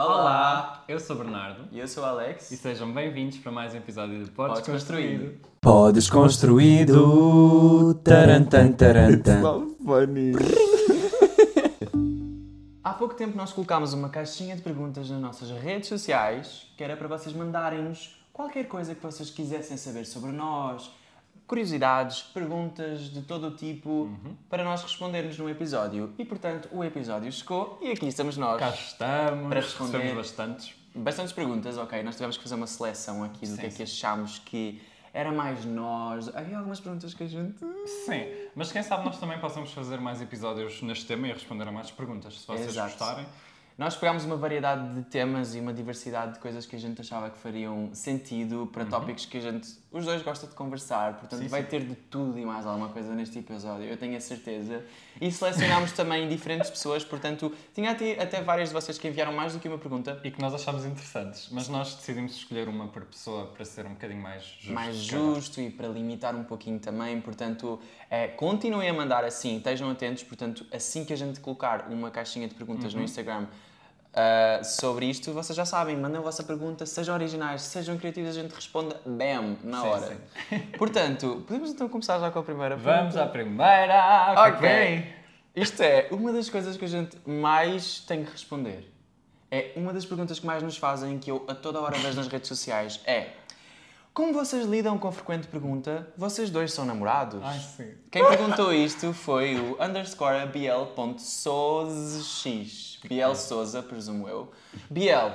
Olá, eu sou o Bernardo E eu sou o Alex. e sejam bem-vindos para mais um episódio de Podes Podes Construído. Podes construído. Tarantan, tarantan. funny. Há pouco tempo nós colocámos uma caixinha de perguntas nas nossas redes sociais, que era para vocês mandarem-nos qualquer coisa que vocês quisessem saber sobre nós, curiosidades, perguntas de todo o tipo, para nós respondermos num episódio. E portanto, o episódio chegou e aqui estamos nós. Cá estamos, Para responder. recebemos bastantes. Bastantes perguntas, ok. Nós tivemos que fazer uma seleção aqui do Sim, que é que sim. achámos que era mais nós. Havia algumas perguntas que a gente. Sim, mas quem sabe nós também possamos fazer mais episódios neste tema e responder a mais perguntas, se vocês Exato. gostarem. Nós pegámos uma variedade de temas e uma diversidade de coisas que a gente achava que fariam sentido para tópicos que a gente, os dois, gosta de conversar. Portanto, Uhum. Sim, vai sim. ter de tudo e mais alguma coisa neste episódio, eu tenho a certeza. E selecionámos também diferentes pessoas, portanto, tinha até, até várias de vocês que enviaram mais do que uma pergunta. E que nós achámos interessantes, mas nós decidimos escolher uma por pessoa para ser um bocadinho mais justo. mais justo e para limitar um pouquinho também. Portanto, é, continuem a mandar assim, estejam atentos. Portanto, assim que a gente colocar uma caixinha de perguntas Uhum. no Instagram ah, sobre isto, vocês já sabem, mandem a vossa pergunta, sejam originais, sejam criativos, a gente responde bam, na Sim, hora. Portanto, podemos então começar já com a primeira Vamos pergunta? à primeira! Ok. Isto é uma das coisas que a gente mais tem que responder. É uma das perguntas que mais nos fazem, que eu a toda hora vejo nas redes sociais, é como vocês lidam com a frequente pergunta, vocês dois são namorados? Ai, sim. Quem perguntou isto foi o underscore bl.sozx. Biel Souza, presumo eu. Biel,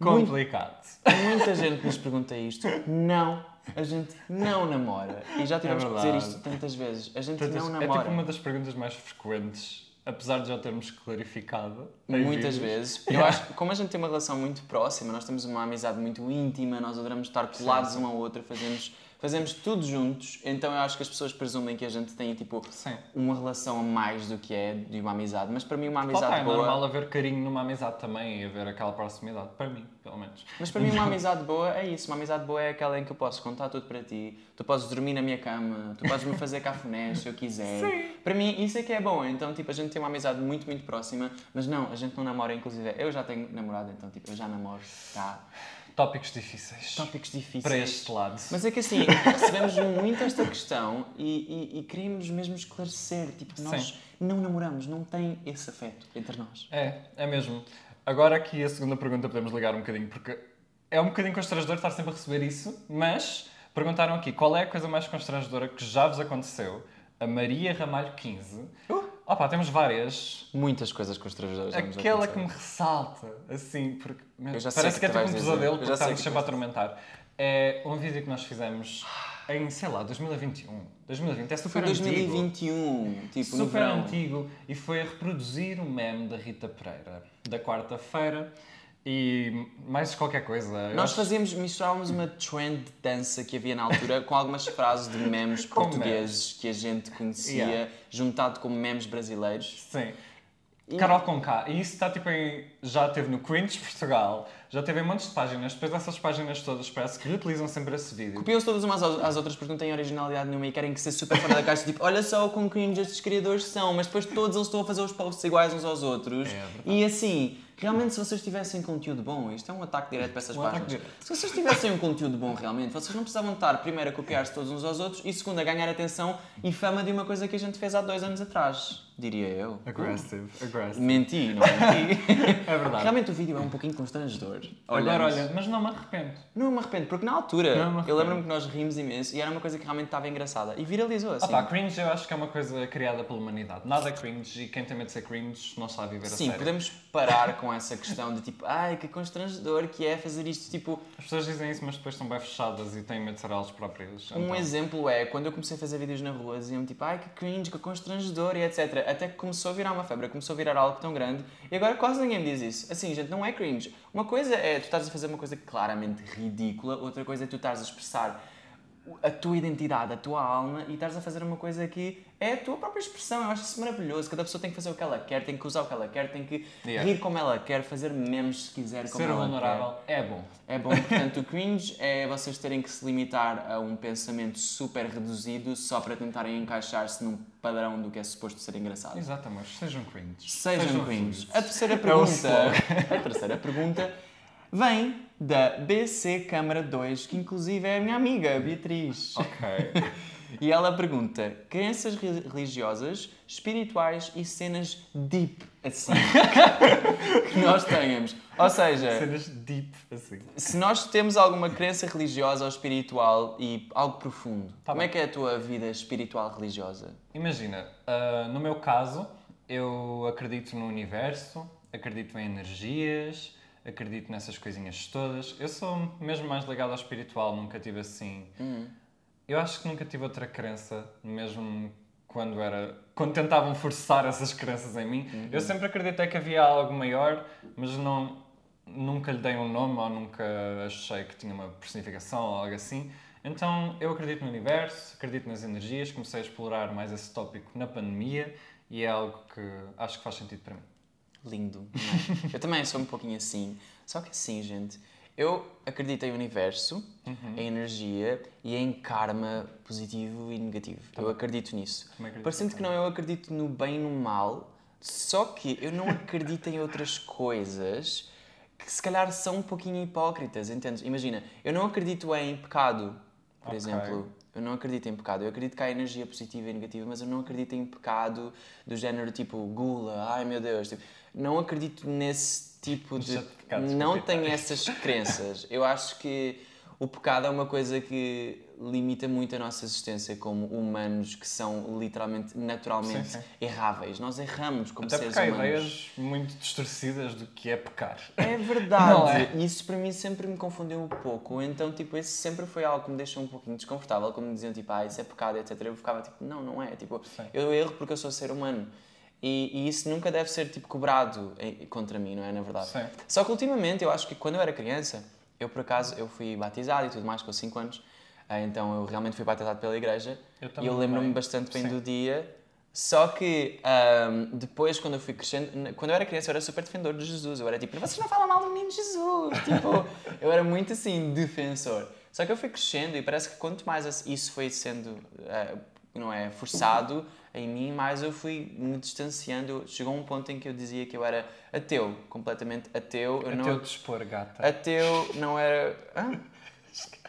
muito- Complicado. muita gente nos pergunta isto. Não, a gente não namora. E já tivemos É que dizer isto tantas vezes. A gente Portanto, não é namora. tipo uma das perguntas mais frequentes, apesar de já termos clarificado. Muitas vídeos. vezes. Eu acho que como a gente tem uma relação muito próxima, nós temos uma amizade muito íntima, nós adoramos estar colados um ao outro, fazemos, fazemos tudo juntos, então eu acho que as pessoas presumem que a gente tem tipo Sim. uma relação a mais do que é de uma amizade. Mas para mim uma amizade está, é boa. normal haver carinho numa amizade também e haver aquela proximidade. Para mim, pelo menos. Mas para mim uma amizade boa é isso. Uma amizade boa é aquela em que eu posso contar tudo para ti, tu podes dormir na minha cama, tu podes me fazer cafunés se eu quiser. Para mim isso é que é bom. Então tipo, a gente tem uma amizade muito, muito próxima, mas não, a gente não namora, inclusive. Eu já tenho namorado, então tipo, eu já namoro, tá? Tópicos difíceis. Tópicos difíceis. Para este lado. Mas é que assim, recebemos muito esta questão e, e, e queríamos mesmo esclarecer. Tipo, nós Sim. não namoramos, não tem esse afeto entre nós. É, é mesmo. Agora aqui a segunda pergunta podemos ligar um bocadinho, porque é um bocadinho constrangedor estar sempre a receber isso, mas perguntaram aqui qual é a coisa mais constrangedora que já vos aconteceu? A Maria Ramalho 15. Uh! Opa, temos várias. Muitas coisas constrangedoras. Aquela que me ressalta, assim, porque parece que que é tu tipo um pesadelo, porque está-nos que sempre a atormentar. É um vídeo que nós fizemos em, sei lá, 2021. 2020, é super Foi antigo. 2021, tipo, no super verão. antigo e foi a reproduzir o meme da Rita Pereira da quarta-feira e mais qualquer coisa. Nós acho- fazíamos, misturávamos uma trend de dança que havia na altura com algumas frases de memes Com portugueses que a gente conhecia, Yeah. juntado com memes brasileiros. Sim. E- Carol Conká. E isso está tipo em. Já teve no Cringe Portugal, já teve em montes de páginas. Depois dessas páginas todas parece que reutilizam sempre esse vídeo. Copiam-se todas umas às outras porque não têm originalidade nenhuma e querem que ser super fora da caixa. Tipo, olha só o quão cringe estes criadores são, mas depois todos eles estão a fazer os posts iguais uns aos outros. É verdade. e assim, realmente, se vocês tivessem conteúdo bom, isto é um ataque direto para essas Um páginas. Se vocês tivessem um conteúdo bom realmente, vocês não precisavam estar, primeiro, a copiar-se todos uns aos outros e, segundo, a ganhar atenção e fama de uma coisa que a gente fez há dois anos atrás, diria eu. Aggressive, aggressive. Menti, não menti. É verdade. Realmente o vídeo é um pouquinho constrangedor. Agora, olha, mas não me arrependo. Não me arrependo, porque na altura me eu lembro-me que nós rimos imenso e era uma coisa que realmente estava engraçada. E viralizou assim. Ah pá, cringe eu acho que é uma coisa criada pela humanidade. Nada cringe e quem tem medo de ser cringe não sabe viver a Sim, podemos parar com essa questão de tipo, ai que constrangedor que é fazer isto. Tipo, As pessoas dizem isso, mas depois estão bem fechadas e têm medo de ser elas próprias. um Então, exemplo é quando eu comecei a fazer vídeos na rua, diziam tipo, ai que cringe, que constrangedor e etc. Até que começou a virar uma febre, começou a virar algo tão grande e agora quase ninguém me diz isso. Assim, gente, não é cringe. Uma coisa é tu estás a fazer uma coisa claramente ridícula, outra coisa é tu estás a expressar a tua identidade, a tua alma e estás a fazer uma coisa que é a tua própria expressão. Eu acho isso maravilhoso. Cada pessoa tem que fazer o que ela quer, tem que usar o que ela quer, tem que Yeah. rir como ela quer, fazer memes se quiser como Ser ela vulnerável é bom. quer. É bom, portanto, o cringe é vocês terem que se limitar a um pensamento super reduzido só para tentarem encaixar-se num padrão do que é suposto ser engraçado. Exato, amor. Sejam cringe. Sejam cringe. A terceira É pergunta, a terceira pergunta vem da BC Câmara 2, que inclusive é a minha amiga, Beatriz. Ok. E ela pergunta: crenças re- religiosas, espirituais e cenas deep, assim, que nós tenhamos. Ou seja, Cenas deep, assim. se nós temos alguma crença religiosa ou espiritual e algo profundo, Tá como bem. é que é a tua vida espiritual religiosa? Imagina, ah, no meu caso, eu acredito no universo, acredito em energias, acredito nessas coisinhas todas. Eu sou mesmo mais ligado ao espiritual, nunca tive assim. Eu acho que nunca tive outra crença, mesmo quando era. quando tentavam forçar essas crenças em mim. Eu sempre acreditei que havia algo maior, mas não. nunca lhe dei um nome ou nunca achei que tinha uma personificação ou algo assim. Então eu acredito no universo, acredito nas energias, comecei a explorar mais esse tópico na pandemia e é algo que acho que faz sentido para mim. Lindo, não é? Eu também sou um pouquinho assim. Só que assim, gente, eu acredito em universo, Uhum. em energia e em karma positivo e negativo. Eu acredito nisso. Acredito Parecendo que não, eu acredito no bem e no mal, só que eu não acredito em outras coisas que se calhar são um pouquinho hipócritas, entendes? Imagina, eu não acredito em pecado, por Ok. exemplo. Eu não acredito em pecado. Eu acredito que há energia positiva e negativa, mas eu não acredito em pecado do género tipo gula, ai meu Deus. Tipo, não acredito nesse tipo de. Não tenho essas crenças. Eu acho que o pecado é uma coisa que limita muito a nossa existência como humanos que são literalmente, naturalmente Sim, sim. erráveis. Nós erramos como Até seres porque há humanos. ideias muito distorcidas do que é pecar. É verdade. É? E Isso para mim sempre me confundiu um pouco. Então, tipo, esse sempre foi algo que me deixou um pouquinho desconfortável. Me diziam, tipo, ah, isso é pecado, etc. Eu ficava tipo, não, não é. Tipo, Sim. eu erro porque eu sou ser humano. E, e isso nunca deve ser, tipo, cobrado em- contra mim, não é? Na verdade. Sim. Só que ultimamente, eu acho que quando eu era criança, eu por acaso, eu fui batizado e tudo mais com 5 anos. Ah, Então eu realmente fui batizado pela igreja. Eu e eu lembro-me bastante bem Sim. do dia. Só que ahm, depois, quando eu fui crescendo, quando eu era criança, eu era super defensor de Jesus. Eu era tipo, vocês não falam mal do menino Jesus. tipo, eu era muito assim, defensor. Só que eu fui crescendo e parece que quanto mais isso foi sendo, ah, não é, forçado em mim, mais eu fui me distanciando. Chegou um ponto em que eu dizia que eu era ateu, completamente ateu. Eu É não teu dispor, gata. Ateu não era. Hã?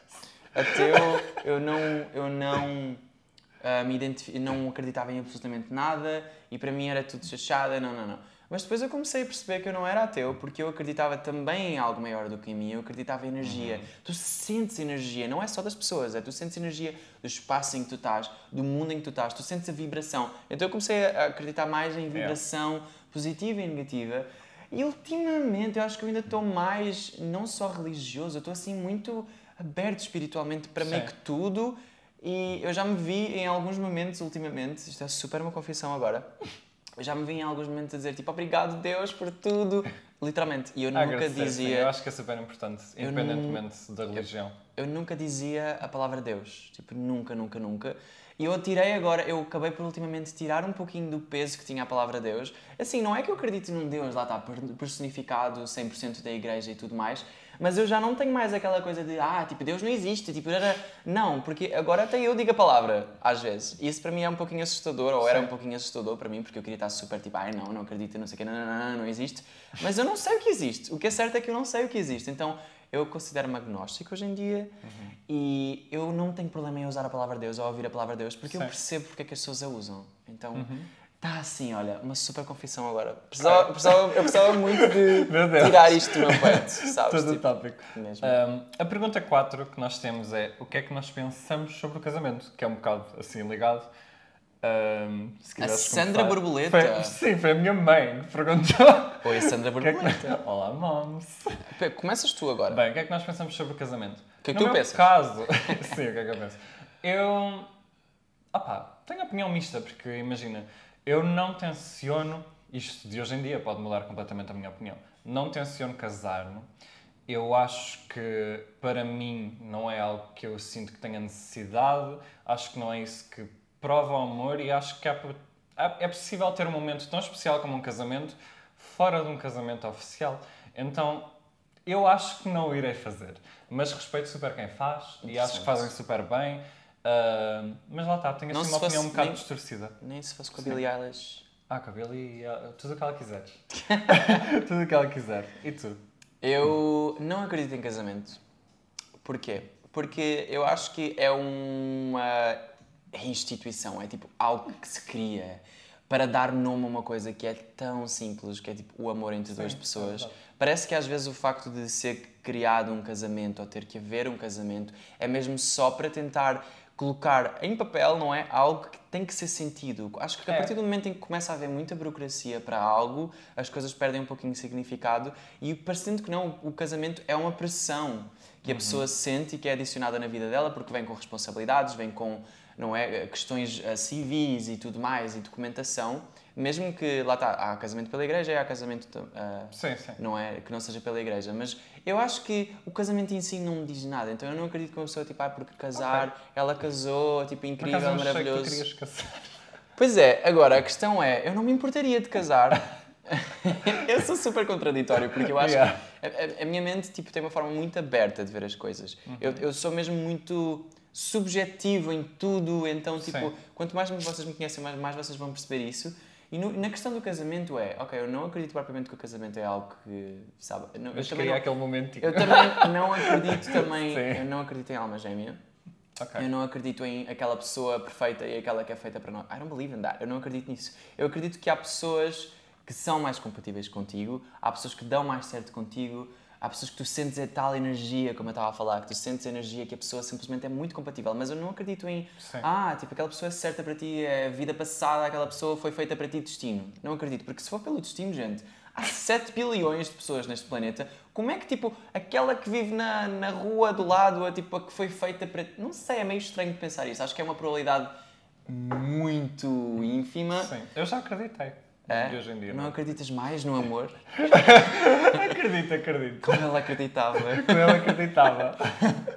Ateu, eu não, eu não ah, me identifi... não acreditava em absolutamente nada e para mim era tudo chachada, não, não, não. Mas depois eu comecei a perceber que eu não era ateu porque eu acreditava também em algo maior do que em mim, eu acreditava em energia. Tu sentes energia, não é só das pessoas, é tu sentes energia do espaço em que tu estás, do mundo em que tu estás, tu sentes a vibração. Então eu comecei a acreditar mais em vibração positiva e negativa. E ultimamente eu acho que eu ainda estou mais, não só religioso, eu estou assim muito aberto espiritualmente para meio Sim. que tudo. E eu já me vi em alguns momentos ultimamente, isto é super uma confissão agora, eu já me vi em alguns momentos a dizer tipo obrigado Deus por tudo, literalmente. E eu nunca Agradecer, sim. dizia, Eu acho que é super importante, Eu independentemente da religião. eu nunca dizia a palavra Deus. Tipo, nunca, nunca, nunca. E eu tirei agora, eu acabei por ultimamente tirar um pouquinho do peso que tinha a palavra Deus. Assim, não é que eu acredito num Deus, lá está, per- personificado 100% da igreja e tudo mais, mas eu já não tenho mais aquela coisa de, ah, tipo, Deus não existe, tipo, era... Não, porque agora até eu digo a palavra, às vezes. E isso para mim é um pouquinho assustador, ou era Sim. um pouquinho assustador para mim, porque eu queria estar super tipo, ai não, não acredito, não sei o quê, não, não, não, não, existe. Mas eu não sei o que existe. O que é certo é que eu não sei o que existe. Então, eu considero-me agnóstico hoje em dia e eu não tenho problema em usar a palavra Deus ou ouvir a palavra Deus porque eu percebo porque é que as pessoas a usam. Então, Uhum. Está assim, olha, uma super confissão agora. Precisava, precisava- eu precisava muito de tirar isto do meu peito, sabes? Todo o Tipo, tópico. mesmo. Um, a pergunta 4 que nós temos é o que é que nós pensamos sobre o casamento? Que é um bocado assim ligado. Um, A Sandra começar. Borboleta. Foi- sim, foi a minha mãe que perguntou. Oi, Sandra O que é que- Borboleta. Olá, moms. Começas tu agora. Bem, o que é que nós pensamos sobre o casamento? O que é que no tu pensas? caso, sim, o que é que eu penso? Eu, opá, tenho opinião mista, porque imagina, eu não tenciono, isto de hoje em dia pode mudar completamente a minha opinião, não tenciono casar-me Eu acho que para mim não é algo que eu sinto que tenha necessidade, acho que não é isso que prova o amor e acho que é, é possível ter um momento tão especial como um casamento fora de um casamento oficial. Então eu acho que não o irei fazer, mas respeito super quem faz e acho que fazem super bem. Ah, mas lá está, tenho assim uma opinião fosse um bocado nem- distorcida. Nem se fosse com a Billie Eilish. Ah, cabelo e ah, tudo o que ela quiser. tudo o que ela quiser. E tu? Eu não acredito em casamento. Porquê? Porque eu acho que é uma instituição, é tipo algo que se cria para dar nome a uma coisa que é tão simples, que é tipo o amor entre duas Sim, é pessoas. verdade. Parece que às vezes o facto de ser criado um casamento ou ter que haver um casamento é mesmo só para tentar colocar em papel, não é? Algo que tem que ser sentido. Acho que a É. partir do momento em que começa a haver muita burocracia para algo, as coisas perdem um pouquinho de significado e parecendo que não, o casamento é uma pressão que a pessoa sente e que é adicionada na vida dela porque vem com responsabilidades, vem com não é, questões eh, civis e tudo mais e documentação, mesmo que lá está, há casamento pela igreja e há casamento ah, Sim, sim. não é que não seja pela igreja, mas eu acho que o casamento em si não me diz nada, então eu não acredito que uma pessoa tipo, ah, porque casar, ela casou, tipo, Por incrível, acaso eu não achei que tu maravilhoso. casar. Pois é, agora a questão é, eu não me importaria de casar. eu sou super contraditório porque eu acho Yeah. que a, a- minha mente tipo, tem uma forma muito aberta de ver as coisas. Eu, Uhum. eu sou mesmo muito subjetivo em tudo, então tipo, Sim. quanto mais vocês me conhecem, mais, mais vocês vão perceber isso. E no- na questão do casamento é, ok, eu não acredito propriamente que o casamento é algo que, sabe, eu não- eu Mas também queria não, aquele momento. tipo, eu também não acredito também, Sim. eu não acredito em alma gêmea. Ok. Eu não acredito em aquela pessoa perfeita e aquela que é feita para nós. I don't believe in that. Eu não acredito nisso. Eu acredito que há pessoas que são mais compatíveis contigo, há pessoas que dão mais certo contigo, há pessoas que tu sentes a tal energia, como eu estava a falar, que tu sentes a energia que a pessoa simplesmente é muito compatível. Mas eu não acredito em, Sim. ah, tipo, aquela pessoa é certa para ti, é vida passada, aquela pessoa foi feita para ti destino. Não acredito, porque se for pelo destino, gente, há 7 bilhões de pessoas neste planeta. Como é que, tipo, aquela que vive na, na rua do lado, a, tipo, a que foi feita para. Não sei, é meio estranho de pensar isso. Acho que é uma probabilidade muito ínfima. Sim. Eu já acreditei. É? E hoje em dia Não não. acreditas mais no amor? Acredito, acredito. Como ela acreditava. Eu acreditava.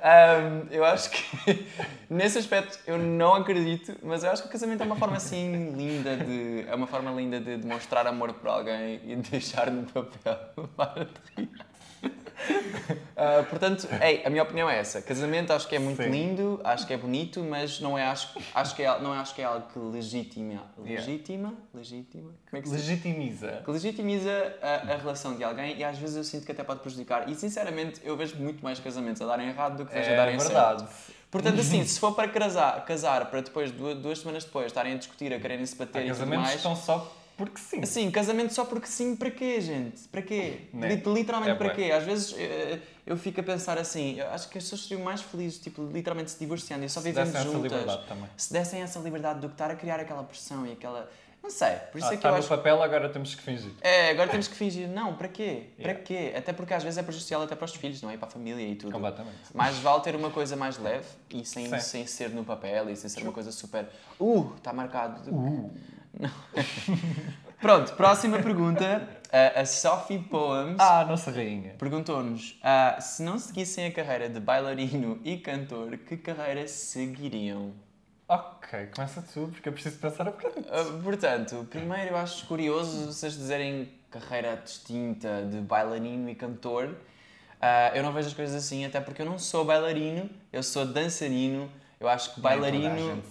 Ahm, eu acho que nesse aspecto eu não acredito, mas eu acho que o casamento é uma forma assim linda de. É uma forma linda de demonstrar amor por alguém e de deixar no papel. Para de rir. Ah, portanto, ei, a minha opinião é essa. Casamento acho que é muito Sim. lindo, acho que é bonito, mas não é, acho, acho que é, não é, acho que é algo que legitima. Legitima? Legítima? Como é que? Legitimiza. que legitimiza a, a relação de alguém e às vezes eu sinto que até pode prejudicar. E sinceramente eu vejo muito mais casamentos a darem errado do que vejo a É darem certo. verdade. Portanto, assim, se for para casar, casar para depois, duas, duas semanas depois, estarem a discutir, a quererem se bater Há e tudo casamentos mais. estão só porque sim. Assim, casamento só porque sim, para quê, gente? Para quê? Né? Lit- Literalmente É para quê? Às vezes eh, eu fico a pensar assim, eu acho que as pessoas seriam mais felizes, tipo, literalmente se divorciando e só Se vivendo dessem essa juntas. liberdade também. Se dessem essa liberdade do que estar a criar aquela pressão e aquela. Não sei, por isso Ah, é que está eu no acho papel, agora temos que fingir. é, agora temos que fingir. Não, para quê? Para Yeah. quê? Até porque às vezes é prejudicial até para os filhos, não é? E para a família e tudo. Completamente. Mais vale ter uma coisa mais leve e sem, Sim. sem ser no papel e sem ser uma coisa super. Uh, está marcado. Não. Pronto, próxima pergunta. A, a Sophie Poems Ah, nossa rainha. perguntou-nos: ah, se não seguissem a carreira de bailarino e cantor, que carreira seguiriam? Ok, começa tu, porque eu preciso pensar um bocadinho. Uh, portanto, primeiro eu acho curioso vocês dizerem carreira distinta de bailarino e cantor. Uh, eu não vejo as coisas assim, até porque eu não sou bailarino, eu sou dançarino. Eu acho que bailarino,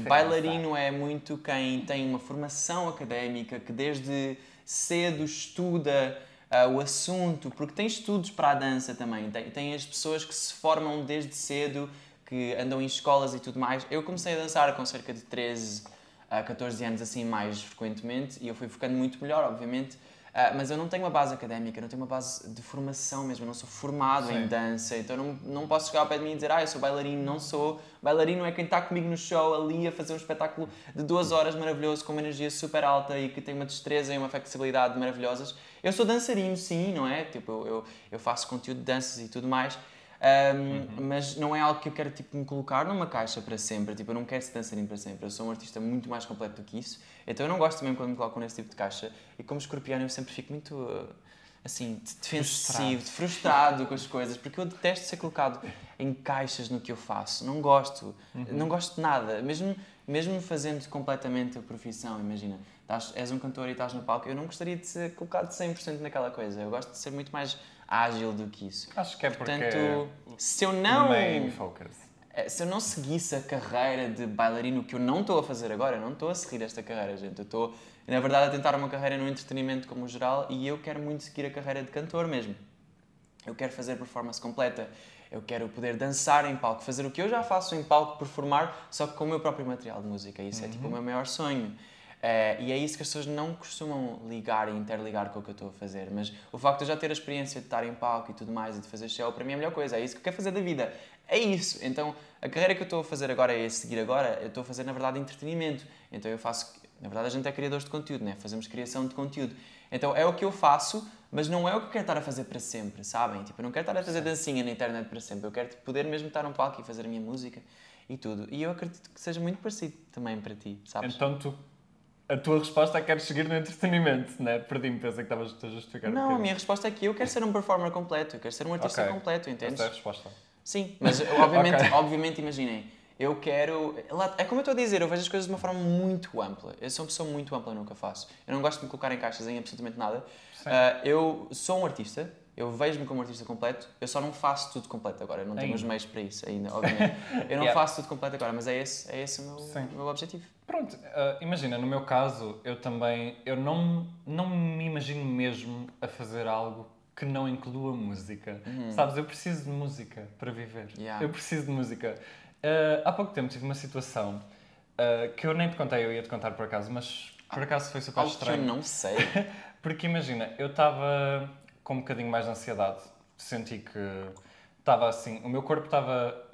bailarino é muito quem tem uma formação académica, que desde cedo estuda uh, o assunto, porque tem estudos para a dança também. Tem, tem as pessoas que se formam desde cedo, que andam em escolas e tudo mais. Eu comecei a dançar com cerca de 13 a 14 anos, assim, mais frequentemente, e eu fui ficando muito melhor, obviamente. Ah, mas eu não tenho uma base académica, não tenho uma base de formação mesmo, eu não sou formado em Sim. dança, então não, não posso chegar ao pé de mim e dizer, ah, eu sou bailarino, não sou. Bailarino é quem está comigo no show ali a fazer um espetáculo de duas horas maravilhoso, com uma energia super alta e que tem uma destreza e uma flexibilidade maravilhosas. Eu sou dançarino, sim, não é? Tipo, eu, eu, eu faço conteúdo de danças e tudo mais. Um, Mas não é algo que eu quero tipo, me colocar numa caixa para sempre. Tipo, eu não quero ser dançarino para sempre. Eu sou um artista muito mais completo do que isso. Então eu não gosto mesmo quando me colocam nesse tipo de caixa. E como escorpião eu sempre fico muito. uh, assim, de- defensivo, de frustrado com as coisas, porque eu detesto ser colocado em caixas no que eu faço. Não gosto. Não gosto de nada. Mesmo, mesmo fazendo completamente a profissão, imagina, estás- és um cantor e estás no palco, eu não gostaria de ser colocado 100% naquela coisa. Eu gosto de ser muito mais ágil do que isso. Acho que é porque Portanto, se eu é não... Eh, Se eu não seguisse a carreira de bailarino, que eu não estou a fazer agora, eu não estou a seguir esta carreira, gente. Eu estou, na verdade, a tentar uma carreira no entretenimento como geral e eu quero muito seguir a carreira de cantor mesmo. Eu quero fazer performance completa. Eu quero poder dançar em palco, fazer o que eu já faço em palco, performar, só que com o meu próprio material de música. Isso é tipo o meu maior sonho. Eh, e é isso que as pessoas não costumam ligar e interligar com o que eu estou a fazer. Mas o facto de eu já ter a experiência de estar em palco e tudo mais e de fazer show, para mim é a melhor coisa. É isso que eu quero fazer da vida. É isso. Então, a carreira que eu estou a fazer agora é a seguir agora. Eu estou a fazer, na verdade, entretenimento. Então, eu faço. Na verdade, a gente é criadores de conteúdo, né? Fazemos criação de conteúdo. Então, é o que eu faço, mas não é o que eu quero estar a fazer para sempre, sabem? Tipo, eu não quero estar a fazer dancinha na internet para sempre. Eu quero tipo, poder mesmo estar num palco e fazer a minha música e tudo. E eu acredito que seja muito parecido também para ti, sabes? Então tu, a tua resposta é que queres seguir no entretenimento, né? Perdi-me, pensei que estavas a justificar. um Não, a bocadinho. minha resposta é que eu quero ser um performer completo, eu quero ser um artista Ok. completo, entendes? Essa é a resposta. Sim, mas obviamente, Ok. obviamente imaginem, eu quero. É como eu estou a dizer, eu vejo as coisas de uma forma muito ampla. Eu sou uma pessoa muito ampla no que eu faço. Eu não gosto de me colocar em caixas em absolutamente nada. Ah, eu sou um artista, eu vejo-me como artista completo, eu só não faço tudo completo agora. Eu não tenho os meios para isso ainda, obviamente. Eu não Yeah. faço tudo completo agora, mas é esse, é esse o meu, Sim. meu objetivo. Pronto, ah, imagina, no meu caso, eu também, eu não, não me imagino mesmo a fazer algo que não inclua música. Sabes, eu preciso de música para viver. Uhum. Yeah. Eu preciso de música. Ah, há pouco tempo tive uma situação ah, que eu nem te contei, eu ia te contar por acaso, mas por acaso foi super Algo que eu estranho. não sei. Porque imagina, eu estava com um bocadinho mais de ansiedade. Senti que estava assim, o meu corpo estava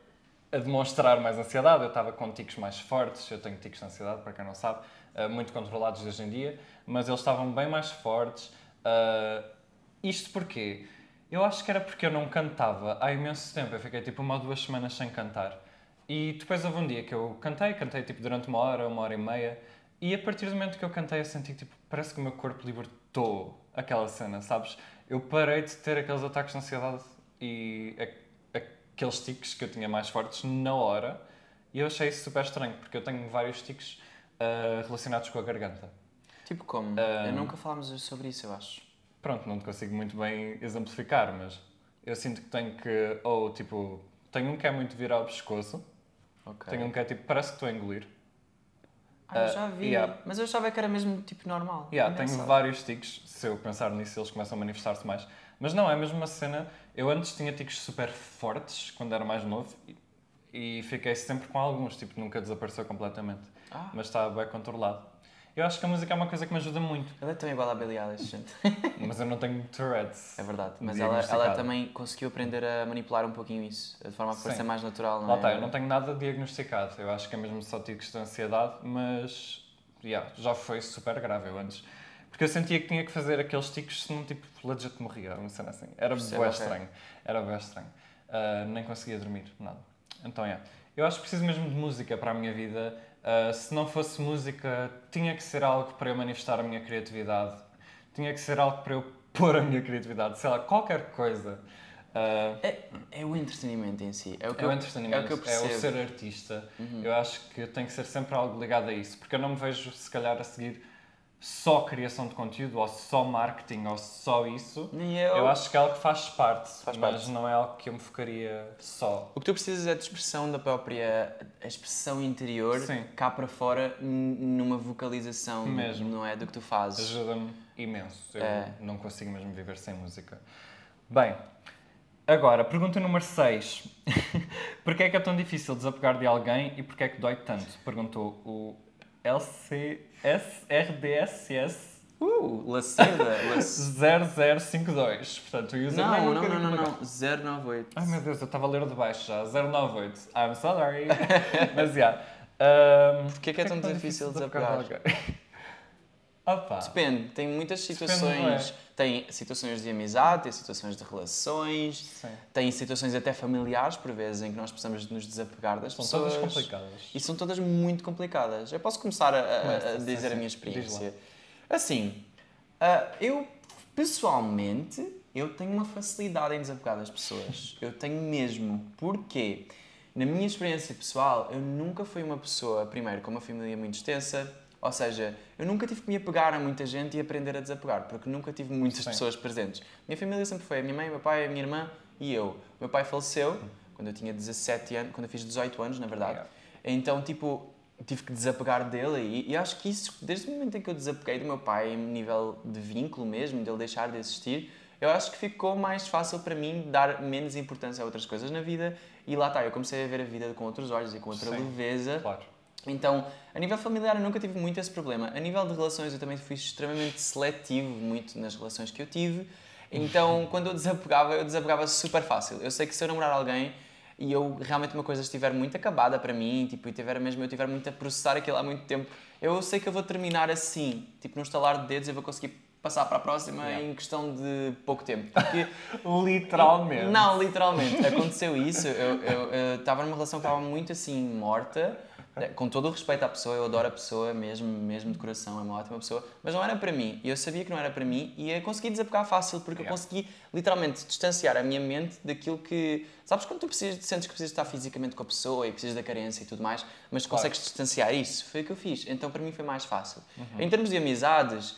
a demonstrar mais ansiedade, eu estava com ticos mais fortes, eu tenho ticos de ansiedade, para quem não sabe, eh, muito controlados hoje em dia, mas eles estavam bem mais fortes. eh, isto porquê? Eu acho que era porque eu não cantava há imenso tempo, eu fiquei tipo uma ou duas semanas sem cantar. E depois houve um dia que eu cantei, cantei tipo durante uma hora, uma hora e meia, e a partir do momento que eu cantei eu senti tipo, parece que o meu corpo libertou aquela cena, sabes? Eu parei de ter aqueles ataques de ansiedade e aqueles tiques que eu tinha mais fortes na hora, e eu achei isso super estranho, porque eu tenho vários tiques ah, relacionados com a garganta. Tipo como? Ah. Eu nunca falámos sobre isso, eu acho. Pronto, não te consigo muito bem exemplificar, mas eu sinto que tenho que, ou tipo, tenho um que é muito virar ao pescoço, Ok. tenho um que é tipo, parece que estou a engolir. Ah, eu Ah, já vi, yeah. mas eu achava que era mesmo tipo normal. Yeah, tenho vários tiques, se eu pensar nisso, eles começam a manifestar-se mais. Mas não, é mesmo uma cena. Eu antes tinha tiques super fortes quando era mais novo e, e fiquei sempre com alguns, tipo, nunca desapareceu completamente. Ah. Mas está bem controlado. Eu acho que a música é uma coisa que me ajuda muito, Ele é tão igual à Billie Eilish, gente. mas eu não tenho Tourette's. É verdade. Mas ela, ela também conseguiu aprender a manipular um pouquinho isso, de forma a parecer Sim. mais natural, não Lá é? está, eu não tenho nada diagnosticado. Eu acho que é mesmo só tiques de ansiedade, mas yeah, já foi super grave eu antes. Porque eu sentia que tinha que fazer aqueles tiques senão tipo legit morria, uma cena assim. Era bem ok. estranho. Era bem estranho. Ah, nem conseguia dormir, nada. Então, yeah. eu acho que preciso mesmo de música para a minha vida. Ah, se não fosse música, tinha que ser algo para eu manifestar a minha criatividade. Tinha que ser algo para eu pôr a minha criatividade. Sei lá, qualquer coisa. Ah, É, é o entretenimento em si. É o que, é eu, o entretenimento, é o que eu é percebo. Uhum. o ser artista. Eu acho que tem que ser sempre algo ligado a isso, porque eu não me vejo, se calhar, a seguir só criação de conteúdo, ou só marketing, ou só isso. Eu. Eu acho que é algo que faz parte, Faz mas parte. não é algo que eu me focaria só. O que tu precisas é de expressão da própria a expressão interior Sim. cá para fora numa vocalização Mesmo. não é do que tu fazes. Ajuda-me imenso. Eu É. não consigo mesmo viver sem música. Bem, agora, pergunta número 6. porquê é que é tão difícil desapegar de alguém e porquê é que dói tanto? Perguntou o LCSRDSS Uh, Lacerda. Lac- 0052. Portanto, o username Não, é não, não, não, complicado. não. 098. Ai meu Deus, eu estava a ler de baixo já. 098. I'm sorry. Mas já. Yeah. Um, Porquê que é tão difícil desapegar? Opa. Depende, tem muitas situações. Tem situações de amizade, tem situações de relações, Sim. tem situações até familiares, por vezes, em que nós precisamos de nos desapegar das São pessoas. todas complicadas. E são todas muito complicadas. Eu posso começar a, a- a dizer a minha experiência. Assim, ah, eu Pessoalmente, eu tenho uma facilidade em desapegar das pessoas. Eu tenho mesmo. Porquê? Na minha experiência pessoal, eu nunca fui uma pessoa, primeiro, com uma família muito extensa, ou seja, eu nunca tive que me apegar a muita gente e aprender a desapegar, porque nunca tive muitas pessoas presentes. Minha família sempre foi a minha mãe, o meu pai, a minha irmã e eu. Meu pai faleceu quando eu tinha 17 anos, quando eu fiz 18 anos, na verdade. Então, tipo, tive que desapegar dele e, e acho que isso, desde o momento em que eu desapeguei do meu pai, em nível de vínculo mesmo, dele deixar de existir, eu acho que ficou mais fácil para mim dar menos importância a outras coisas na vida e lá está, eu comecei a ver a vida com outros olhos e com outra Sim. leveza. Claro. Então, a nível familiar eu nunca tive muito esse problema. A nível de relações eu também fui extremamente seletivo muito nas relações que eu tive. Então, quando eu desapegava, eu desapegava super fácil. Eu sei que se eu namorar alguém e eu realmente uma coisa estiver muito acabada para mim, tipo, e tiver mesmo eu tiver muito a processar aquilo há muito tempo, eu sei que eu vou terminar assim, tipo, num estalar de dedos eu vou conseguir passar para a próxima Yeah. em questão de pouco tempo. Porque Literalmente. não, literalmente. Aconteceu isso. Eu eu estava numa relação que estava muito assim morta. Eh, Com todo o respeito à pessoa, eu adoro a pessoa mesmo, mesmo de coração, é uma ótima pessoa, mas não era para mim. E eu sabia que não era para mim e eu consegui desapegar fácil porque eu Yeah. consegui literalmente distanciar a minha mente daquilo que. Sabes quando tu precisas, sentes que precisas estar fisicamente com a pessoa e precisas da carência e tudo mais, mas tu Claro. consegues distanciar isso? Foi o que eu fiz. Então para mim foi mais fácil. Uhum. Em termos de amizades,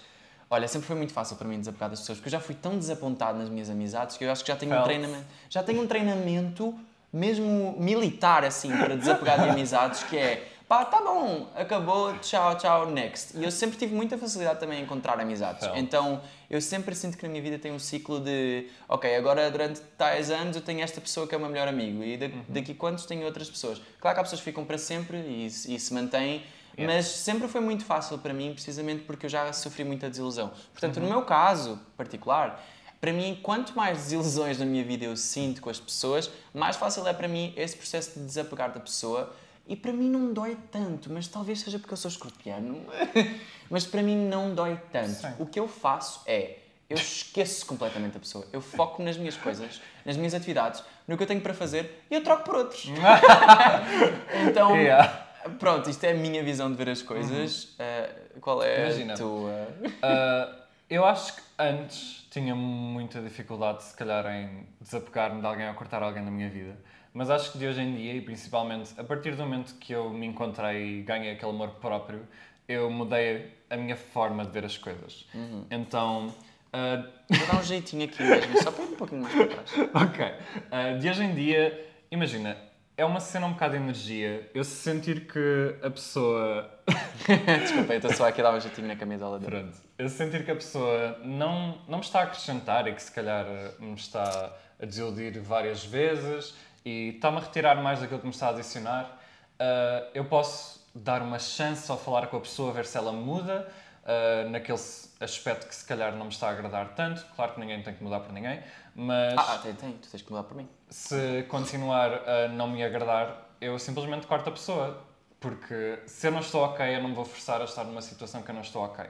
olha, sempre foi muito fácil para mim desapegar das pessoas porque eu já fui tão desapontado nas minhas amizades que eu acho que já tenho um Felt. treinamento já tenho um treinamento mesmo militar assim para desapegar de amizades que é pá, tá bom, acabou, tchau, tchau, next. E eu sempre tive muita facilidade também em encontrar amizades. Felt. Então, eu sempre sinto que na minha vida tem um ciclo de, ok, agora durante tais anos eu tenho esta pessoa que é o meu melhor amigo e da- daqui quantos tenho outras pessoas. Claro que há pessoas que ficam para sempre e, se- e se mantêm, Yeah. mas sempre foi muito fácil para mim, precisamente porque eu já sofri muita desilusão. Portanto, no meu caso particular, para mim, quanto mais desilusões na minha vida eu sinto com as pessoas, mais fácil é para mim esse processo de desapegar da pessoa. E para mim não dói tanto, mas talvez seja porque eu sou escorpiano. mas para mim não dói tanto. Sim. O que eu faço é, eu esqueço completamente a pessoa. Eu foco nas minhas coisas, nas minhas atividades, no que eu tenho para fazer e eu troco por outros. então, Yeah. pronto, isto é a minha visão de ver as coisas. Uh, qual é Imagina. a tua? Uh, eu acho que antes tinha muita dificuldade, se calhar, em desapegar-me de alguém ou cortar alguém da minha vida. Mas acho que de hoje em dia, e principalmente a partir do momento que eu me encontrei e ganhei aquele amor próprio, eu mudei a minha forma de ver as coisas. Então, uh, Vou dar um jeitinho aqui mesmo, só para ir um pouquinho mais para trás. Ok. Uh, de hoje em dia, imagina, é uma cena um bocado de energia. Eu se sentir que a pessoa. Desculpa, eu estou só aqui a dar um jeitinho na camisola dele. Pronto. Eu se sentir que a pessoa não, não me está a acrescentar e que se calhar uh, me está a desiludir várias vezes e está-me a retirar mais daquilo que me está a adicionar, uh, eu posso dar uma chance ao falar com a pessoa, ver se ela muda. uh, naquele aspecto que se calhar não me está a agradar tanto, claro que ninguém tem que mudar por ninguém, mas Ah, tem, tem, tu tens que mudar por mim. Se continuar a não me agradar, eu simplesmente corto a pessoa. Porque se eu não estou ok, eu não me vou forçar a estar numa situação que eu não estou ok.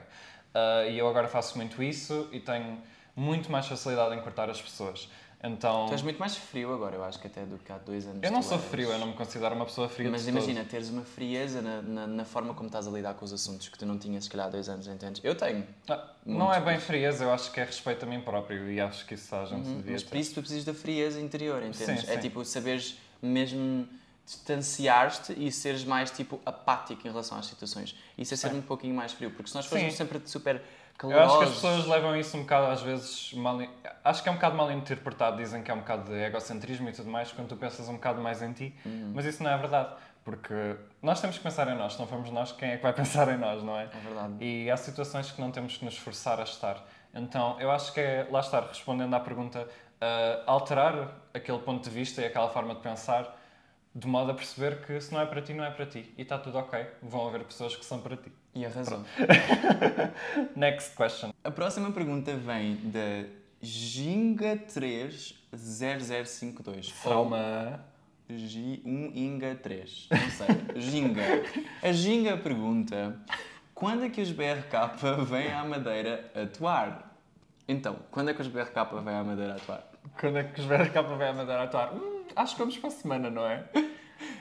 Ah, e eu agora faço muito isso e tenho muito mais facilidade em cortar as pessoas. Então, Tu és muito mais frio agora, eu acho que até do que há dois anos. eu não sou eras. frio, eu não me considero uma pessoa fria Mas de todo. imagina, teres uma frieza na, na, na forma como estás a lidar com os assuntos que tu não tinhas, se calhar, há dois anos, entendes? Eu tenho. Ah, não é bem frieza, eu acho que é respeito a mim próprio e acho que isso a gente devia Uhum. Mas ter. por isso tu precisas da frieza interior, entendes? Sim, É sim. tipo saberes mesmo distanciar-te e seres mais tipo apático em relação às situações. Isso é ser Sim. um pouquinho mais frio, porque se nós formos sempre super Eu acho que as pessoas levam isso um bocado às vezes mal. Acho que é um bocado mal interpretado, dizem que é um bocado de egocentrismo e tudo mais, quando tu pensas um bocado mais em ti, Uhum. mas isso não é verdade, porque nós temos que pensar em nós, se não formos nós, quem é que vai pensar em nós, não é? É verdade. E há situações que não temos que nos forçar a estar. Então, eu acho que é, lá estar, respondendo à pergunta, ah, alterar aquele ponto de vista e aquela forma de pensar, de modo a perceber que se não é para ti, não é para ti. E está tudo ok. Vão haver pessoas que são para ti. E a razão. Next question. A próxima pergunta vem da Ginga30052. Trauma. Gi- um Inga 3. Não sei. Ginga. A Ginga pergunta: quando é que os BRK vêm à Madeira atuar? Então, quando é que os BRK vêm à Madeira atuar? Quando é que os para ver a Madeira atuar? Hum, acho que vamos para a semana, não é?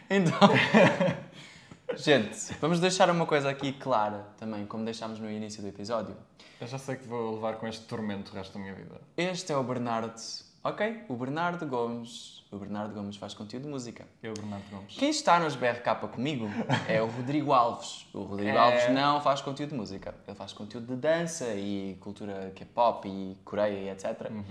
Então, Gente, vamos deixar uma coisa aqui clara também, como deixámos no início do episódio. Eu já sei que vou levar com este tormento o resto da minha vida. Este é o Bernardo, ok? O Bernardo Gomes. O Bernardo Gomes faz conteúdo de música. Eu, Bernardo Gomes. Quem está nos BRK comigo é o Rodrigo Alves. O Rodrigo É. Alves não faz conteúdo de música. Ele faz conteúdo de dança e cultura K-pop e Coreia e etc. Uhum.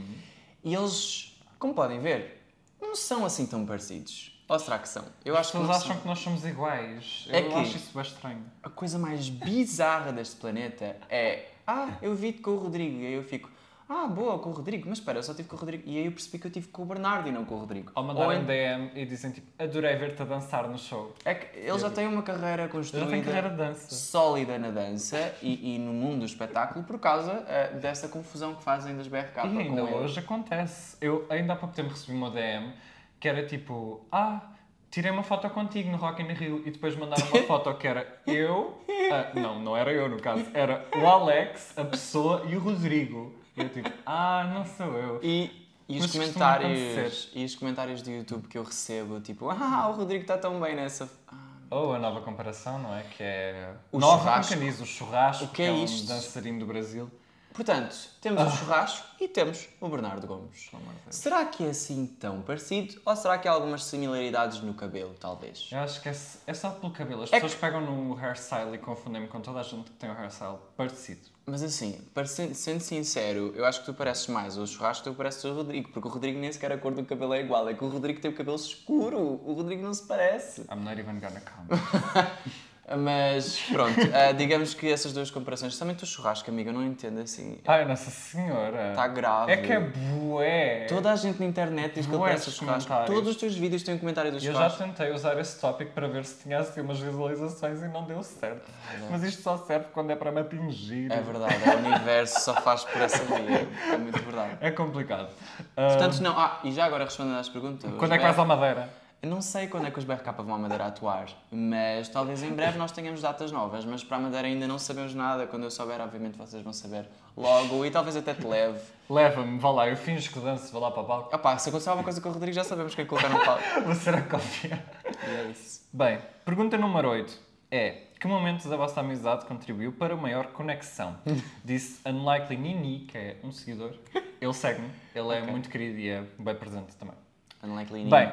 E eles, como podem ver, não são assim tão parecidos. Ou será que são? Eu acho que pessoas não acham são. que nós somos iguais. É Eu que- acho isso bem estranho. A coisa mais bizarra deste planeta é Ah, eu vi-te com o Rodrigo. E aí eu fico Ah, boa, com o Rodrigo. Mas espera, eu só tive com o Rodrigo. E aí eu percebi que eu tive com o Bernardo e não com o Rodrigo. Ou mandarem em- DM e dizem tipo, adorei ver-te a dançar no show. É que ele já tem uma carreira Eu já construída. tenho carreira de dança. sólida na dança e, e no mundo do espetáculo por causa eh, dessa confusão que fazem das BRK E ainda hoje acontece. Eu ainda há pouco tempo recebi uma DM que era tipo, ah, tirei uma foto contigo no Rock in Rio e depois mandaram uma foto que era eu, ah, não, não era eu no caso, era o Alex, a pessoa e o Rodrigo. E eu tipo, ah, não sou eu. E, e os comentários e os comentários do YouTube que eu recebo, tipo, ah, o Rodrigo está tão bem nessa. Ah, Ou a nova comparação, não é? Que é. O nova, churrasco. o churrasco, O que é um isto? dançarino do Brasil. Portanto, temos Ah. o churrasco e temos o Bernardo Gomes. Será que é assim tão parecido ou será que há algumas similaridades no cabelo, talvez? Eu acho que é, é só pelo cabelo. As É pessoas pegam no hairstyle e confundem-me com toda a gente que tem um hairstyle parecido. Mas assim, parece- sendo sincero, eu acho que tu pareces mais o churrasco do que pareces o Rodrigo, porque o Rodrigo nem sequer a cor do cabelo é igual, é que o Rodrigo tem o cabelo escuro, o Rodrigo não se parece. I'm not even gonna count. Mas pronto, ah, digamos que essas duas comparações, especialmente o churrasco, amigo, eu não entendo assim. Ai, Nossa Senhora. Está grave. É que é bué. Toda a gente na internet diz que ele parece churrasco. comentários. Todos os teus vídeos têm um comentário do Eu já churrasco. tentei usar esse tópico para ver se tinha assim umas visualizações e não deu certo. Mas isto só serve quando é para me atingir. É verdade, é o universo só faz por essa via. É muito verdade. É complicado. Portanto, não. Ah, e já agora respondendo às perguntas. quando é que vais à Madeira? Eu não sei quando é que os BRK vão à Madeira atuar, mas talvez em breve nós tenhamos datas novas, mas para a Madeira ainda não sabemos nada. Quando eu souber, obviamente vocês vão saber logo e talvez até te leve. Leva-me, vá lá, eu finjo que danço, vou lá para o palco. Opá, se acontecer alguma coisa com o Rodrigo já sabemos quem colocar no palco. Vou ser a cópia. E é isso. Bem, pergunta número 8 é: Que momento da vossa amizade contribuiu para a maior conexão? Disse Unlikely Nini, que é um seguidor. Ele segue-me, ele é Ok. muito querido e é bem presente também. Unlikely Bem,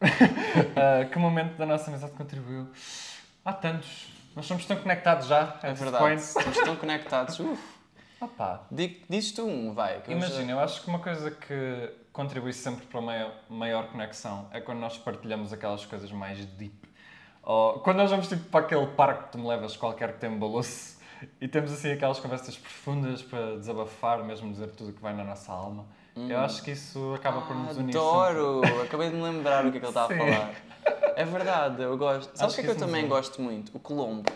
ah, que momento da nossa amizade contribuiu? Há tantos. Nós somos tão conectados já. É verdade. Estamos tão conectados. Uf. Opa, Di- Dizes tu um, vai. que eu já- Imagina, eu acho que uma coisa que contribui sempre para uma maior, conexão é quando nós partilhamos aquelas coisas mais deep. Ou quando nós vamos tipo, para aquele parque que tu me levas qualquer que tem balanço e temos assim aquelas conversas profundas para desabafar, mesmo dizer tudo o que vai na nossa alma. Eu acho que isso acaba por nos unir. sempre. Hum. Adoro! Acabei de me lembrar o que é que ele estava a falar. É verdade, eu gosto. Sabes o que é que que eu também une. gosto muito? O Colombo.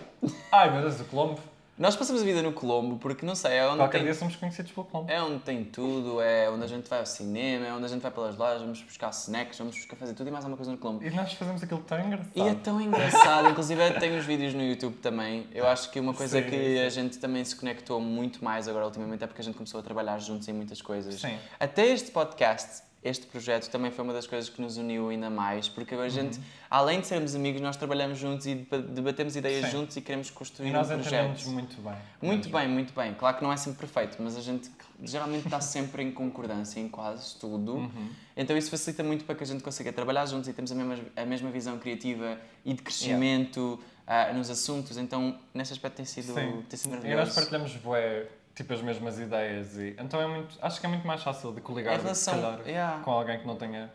Ai meu Deus, o Colombo. Nós passamos a vida no Colombo porque, não sei, é onde, Qualquer tem, dia somos conhecidos pelo Colombo. é onde tem tudo, é onde a gente vai ao cinema, é onde a gente vai pelas lojas, vamos buscar snacks, vamos buscar fazer tudo e mais alguma coisa no Colombo. E nós fazemos aquilo tão engraçado. E é tão engraçado, inclusive tem uns vídeos no YouTube também. Eu acho que uma coisa Sim, que sim. a gente também se conectou muito mais agora ultimamente é porque a gente começou a trabalhar juntos em muitas coisas. Sim. Até este podcast, este projeto também foi uma das coisas que nos uniu ainda mais, porque a gente, além de sermos amigos, nós trabalhamos juntos e deba- debatemos ideias Sim. juntos e queremos construir E nós um projeto. muito bem. Muito bem, muito bem. Claro que não é sempre perfeito, mas a gente geralmente está sempre em concordância em quase tudo. Uhum. Então isso facilita muito para que a gente consiga trabalhar juntos e temos a mesma, a mesma visão criativa e de crescimento ah, nos assuntos. Então, nesse aspecto tem sido, Sim. tem sido E nós maravilhoso. partilhamos bué, tipo as mesmas ideias e então é muito, acho que é muito mais fácil de coligar relação- calhar, yeah. com alguém que não tenha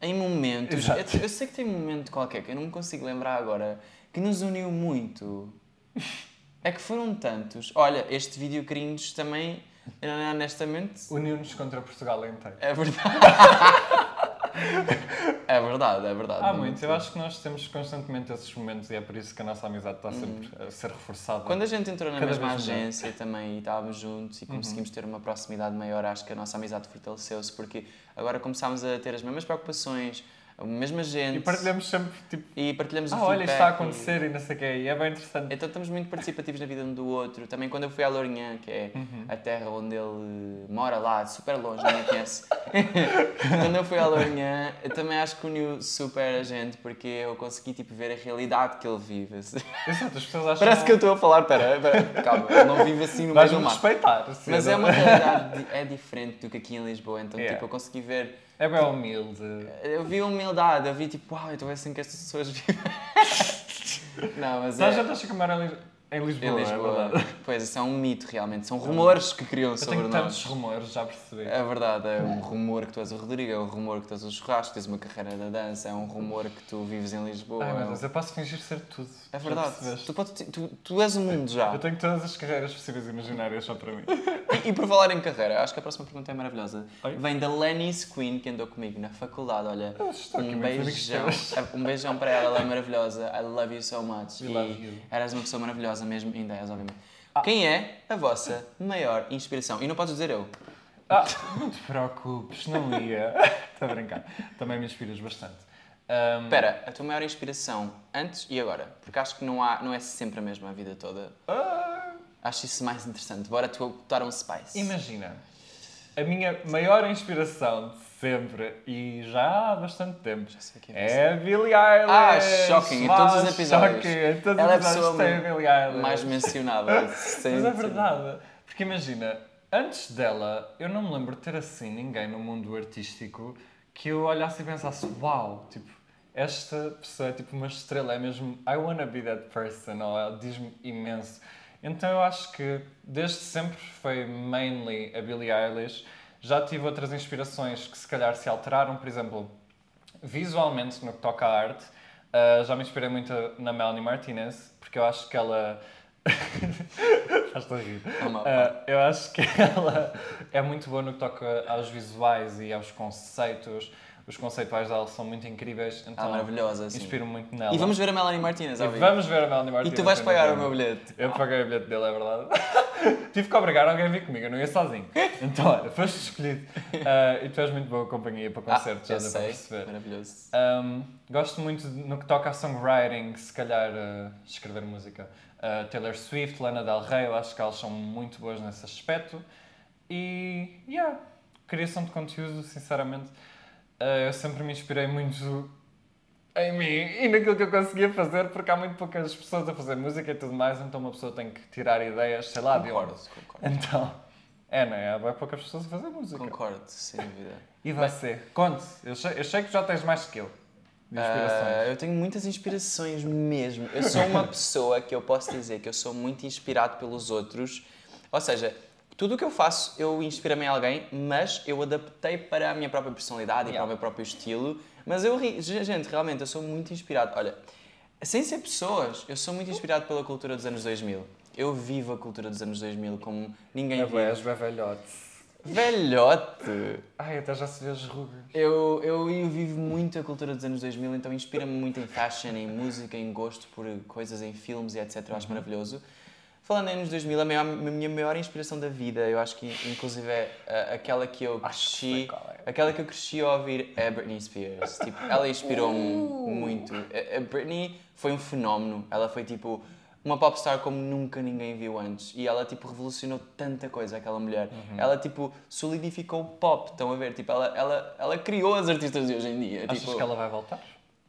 Em momentos, eu, eu sei que tem um momento qualquer que eu não me consigo lembrar agora que nos uniu muito. É que foram tantos. Olha, este vídeo cringe também, honestamente, uniu-nos contra Portugal inteiro. é verdade. é verdade, é verdade. Há muito, eu acho que nós temos constantemente esses momentos e é por isso que a nossa amizade está sempre a ser reforçada. Quando a gente entrou na Cada mesma melhor. agência também e estávamos juntos e conseguimos ter uma proximidade maior, acho que a nossa amizade fortaleceu-se porque agora começámos a ter as mesmas preocupações, a mesma gente E partilhamos sempre tipo, e partilhamos ah, olha, está a feedback e- acontecer e não sei o quê, e é bem interessante. Então estamos muito participativos na vida um do outro. Também quando eu fui à Lourinhã, que é Uhum. a terra onde ele mora lá, super longe, ninguém conhece, Quando eu fui à Lourinhã, eu também acho que uniu super a gente porque eu consegui tipo, ver a realidade que ele vive. Exato, as pessoas acham... Parece que eu estou a falar, pera, pera, calma, ele não vive assim no meio do mar. respeitar. sim, Mas é uma realidade di- é diferente do que aqui em Lisboa, então Yeah. tipo, eu consegui ver. É bem humilde. Eu vi humildade, eu vi tipo, uau, então é assim que estas pessoas vivem. não, mas Nós já é. estás a comer em Lis- em Lisboa, é Lisboa. verdade. Pois, isso é um mito realmente. São rumores que criam Eu sobre tenho nós. tantos rumores, já percebi. É verdade, é um rumor que tu és o Rodrigo, é um rumor que tu és o churrasco, tens uma carreira da dança, é um rumor que tu vives em Lisboa. Ai é meu Deus, eu posso fingir ser tudo. É verdade. Tu, podes- tu, tu és o mundo já. Eu tenho todas as carreiras possíveis e imaginárias só para mim. E, e por falar em carreira, acho que a próxima pergunta é maravilhosa. Oi? Vem da Lenny's Queen, que andou comigo na faculdade. Olha, Eu estou um beijão. teus. Um beijão para ela, ela é maravilhosa. I love you so much. We e love you. eras uma pessoa maravilhosa mesmo, ainda és, obviamente. Quem é a vossa maior inspiração? E não podes dizer eu. Ah, não te preocupes, não ia. Estou a brincar. Também me inspiras bastante. Espera, a tua maior inspiração antes e agora? Porque acho que não, há, não é sempre a mesma a vida toda. ah, Acho isso mais interessante. Bora tu dar um spice. imagina, a minha maior inspiração de sempre e já há bastante tempo sei quem é a Billie Eilish. Ah, shocking, em todos os episódios. shocking, em todos Ela é a os episódios pessoa tem a Billie Eilish. mais mencionada. sem Mas é verdade. Porque imagina, antes dela, eu não me lembro de ter assim ninguém no mundo artístico que eu olhasse e pensasse, uau, tipo, esta pessoa é tipo uma estrela, é mesmo I wanna be that person, ou ela diz-me imenso. Então eu acho que desde sempre foi mainly a Billie Eilish. Já tive outras inspirações que se calhar se alteraram, por exemplo, visualmente no que toca à arte. Uh, já me inspirei muito na Melanie Martinez, porque eu acho que ela. Faz-te a rir. Uh, eu acho que ela é muito boa no que toca aos visuais e aos conceitos. Os conceituais dela são muito incríveis, então Ah, maravilhosa, sim. inspiro-me muito nela. E vamos ver a Melanie Martinez, E ao vamos ver a Melanie E Martinez. tu vais pagar o novembro. meu bilhete. Eu paguei o bilhete dele, é verdade. Tive que obrigar alguém a vir comigo, eu não ia sozinho. Então, olha, foste escolhido. Uh, e tu és muito boa companhia para concertos, ah, já deu para sei. perceber. Maravilhoso. Um, gosto muito de- no que toca a songwriting, se calhar uh, escrever música. Uh, Taylor Swift, Lana Del Rey, eu acho que elas são muito boas nesse aspecto. E, yeah, criação de conteúdo, sinceramente, eu sempre me inspirei muito em mim e naquilo que eu conseguia fazer, porque há muito poucas pessoas a fazer música e tudo mais, então uma pessoa tem que tirar ideias, sei lá, de Concordo, onde. concordo. Então, é, não é? Há poucas pessoas a fazer música. Concordo, sem dúvida. E você? Conte, eu sei, eu sei que já tens mais que eu. De inspirações. Ah, eu tenho muitas inspirações mesmo. Eu sou uma pessoa que eu posso dizer que eu sou muito inspirado pelos outros. Ou seja, tudo o que eu faço, eu inspiro-me em alguém, mas eu adaptei para a minha própria personalidade e Yeah. para o meu próprio estilo. Mas eu, gente, realmente, eu sou muito inspirado. Olha, sem ser pessoas, eu sou muito inspirado pela cultura dos anos 2000. Eu vivo a cultura dos anos 2000 como ninguém É és vive. bué velhote. Velhote! Ai, até já se vê as rugas. Eu, eu, eu vivo muito a cultura dos anos 2000, então inspira-me muito em fashion, em música, em gosto por coisas, em filmes e etc. Eu acho Uhum. maravilhoso. Falando em anos 2000, a, maior, a minha maior inspiração da vida, eu acho que inclusive é a- aquela que eu que cresci, qual é. aquela que eu cresci a ouvir é a Britney Spears. Tipo, ela inspirou-me Uh! muito. A, a Britney foi um fenómeno. Ela foi tipo uma popstar como nunca ninguém viu antes. E ela tipo revolucionou tanta coisa, aquela mulher. Uhum. Ela tipo solidificou o pop, estão a ver? Tipo, ela, ela, ela criou as artistas de hoje em dia. Achas tipo, que ela vai voltar?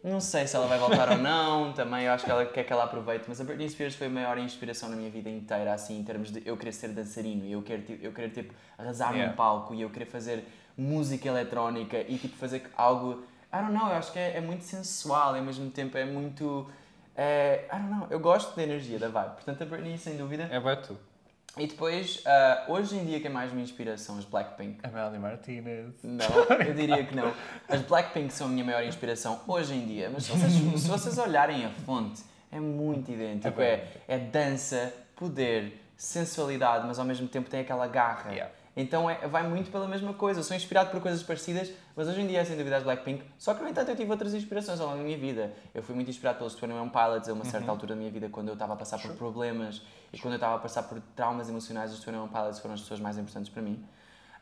Não sei se ela vai voltar ou não, também eu acho que ela quer que ela aproveite, mas a Britney Spears foi a maior inspiração na minha vida inteira, assim, em termos de eu querer ser dançarino e eu querer, tipo, eu querer tipo, arrasar Yeah. num palco e eu querer fazer música eletrónica e tipo fazer algo. I don't know, eu acho que é, é muito sensual e ao mesmo tempo é muito. É, I don't know, eu gosto da energia da vibe, portanto a Britney, sem dúvida. É bué tu. E depois, ah, hoje em dia, quem mais me inspira são as Blackpink. A Melanie Martinez. Não, eu diria que não. As Blackpink são a minha maior inspiração hoje em dia, mas se vocês, se vocês olharem a fonte, é muito idêntico. É É, é dança, poder, sensualidade, mas ao mesmo tempo tem aquela garra. Yeah. Então é, vai muito pela mesma coisa. Eu sou inspirado por coisas parecidas, mas hoje em dia é sem dúvida as Blackpink. Só que, no entanto, eu tive outras inspirações ao longo da minha vida. Eu fui muito inspirado pelos 21 Pilots a uma Uhum. certa altura da minha vida, quando eu estava a passar por problemas e quando eu estava a passar por traumas emocionais. Os 21 Pilots foram as pessoas mais importantes para mim.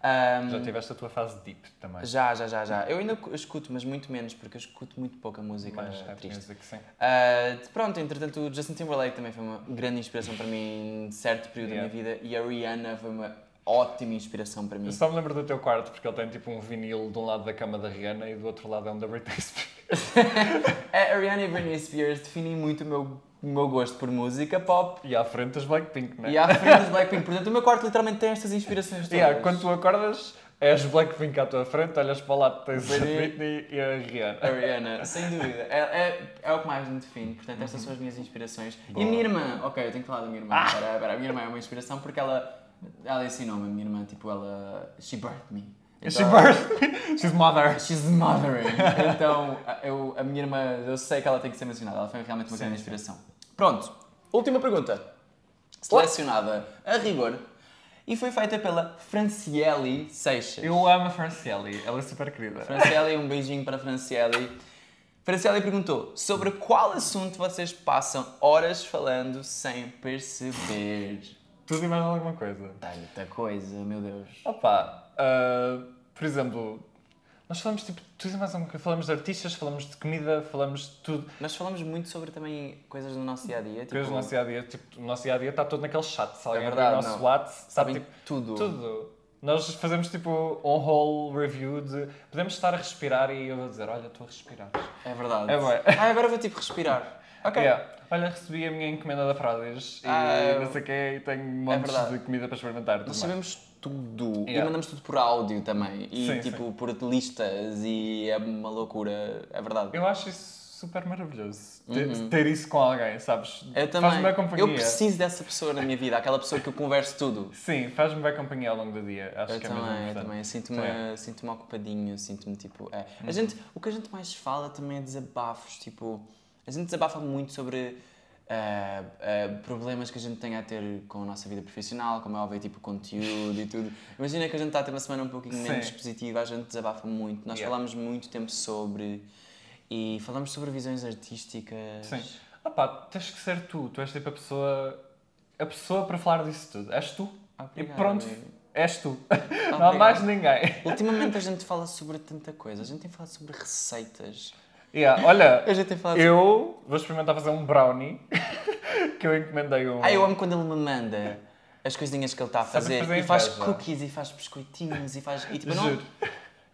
Ahm, Já tiveste a tua fase deep também. já, já, já, já. Eu ainda escuto, mas muito menos, porque eu escuto muito pouca música Mais rap triste. music, sim. Ah, pronto, entretanto, o Justin Timberlake também foi uma grande inspiração para mim em certo período Yeah. da minha vida e a Rihanna foi uma. Ótima inspiração para mim. Eu só me lembro do teu quarto porque ele tem tipo um vinil de um lado da cama da Rihanna e do outro lado é um da Britney Spears. A Ariana e Britney Spears definem muito o meu, o meu gosto por música pop E à frente as Blackpink, né? e à frente dos Blackpink. Portanto, o meu quarto literalmente tem estas inspirações todas. Yeah, quando tu acordas, é as Blackpink à tua frente, olhas para lado, tens a Britney. Britney e a Rihanna. A Rihanna, sem dúvida. É, é, é o que mais me define. Portanto, estas são as minhas inspirações. E a minha irmã, ok, eu tenho que falar da minha irmã. Espera, espera, a minha irmã é uma inspiração porque ela, ela ensinou-me, a minha irmã, tipo, ela. She birthed me. She Então- birthed She's mother. She's mothering. Então, eu, a minha irmã, eu sei que ela tem que ser mencionada. Ela foi realmente uma Sim, grande sim. inspiração. Pronto, última pergunta. Selecionada a rigor e foi feita pela Franciele Seixas. Eu amo a Franciele, ela é super querida. Franciele, um beijinho para a Franciele. Franciele perguntou sobre qual assunto vocês passam horas falando sem perceber. Tudo e mais alguma coisa. Tanta coisa, meu Deus. Opa, ah, por exemplo, nós falamos tipo tudo e mais alguma coisa. Falamos de artistas, falamos de comida, falamos de tudo. Nós falamos muito sobre também coisas do nosso dia a dia. Coisas do nosso dia a dia, tipo, o nosso dia a dia está todo naquele chat. Se alguém É verdade, o nosso não. WhatsApp, sabe sabem tipo, tudo. tudo. Nós fazemos tipo um whole review de. Podemos estar a respirar e eu vou dizer: Olha, estou a respirar. É verdade. É. Ah, agora vou tipo respirar. Ok. Yeah. Olha, recebi a minha encomenda da Frades e Ah, não sei o quê, e tenho montes verdade. de comida para experimentar. Nós sabemos tudo. E Yeah. mandamos tudo por áudio também. E Sim, tipo por listas. E é uma loucura. É verdade. Eu acho isso super maravilhoso. Ter, ter isso com alguém, sabes? Eu também. Faz-me bem companhia. Eu preciso dessa pessoa na minha vida. Aquela pessoa que eu converso tudo. Sim, faz-me bem companhia ao longo do dia. Acho Eu que é também, mesmo eu também. Eu Sinto-me Sim. sinto ocupadinho, sinto-me tipo. É. Uhum. A gente, o que a gente mais fala também é desabafos. Tipo, a gente desabafa muito sobre ah, ah, problemas que a gente tem a ter com a nossa vida profissional, como é óbvio, tipo conteúdo e tudo. Imagina que a gente está a ter uma semana um pouquinho Sim. menos positiva, a gente desabafa muito. Nós Yeah. falamos muito tempo sobre. E falamos sobre visões artísticas. Sim. Ah pá, tens que ser tu. Tu és tipo a pessoa. A pessoa para falar disso tudo. És tu. Obrigado, e pronto, amigo. és tu. Não há Obrigado. mais ninguém. Ultimamente a gente fala sobre tanta coisa. A gente tem falado sobre receitas. Yeah, olha, gente tem falado eu vou experimentar fazer um brownie que eu encomendei um. Ah, eu amo quando ele me manda as coisinhas que ele está a fazer. fazer e faz inveja. cookies e faz biscoitinhos e faz. E, tipo, não... Juro.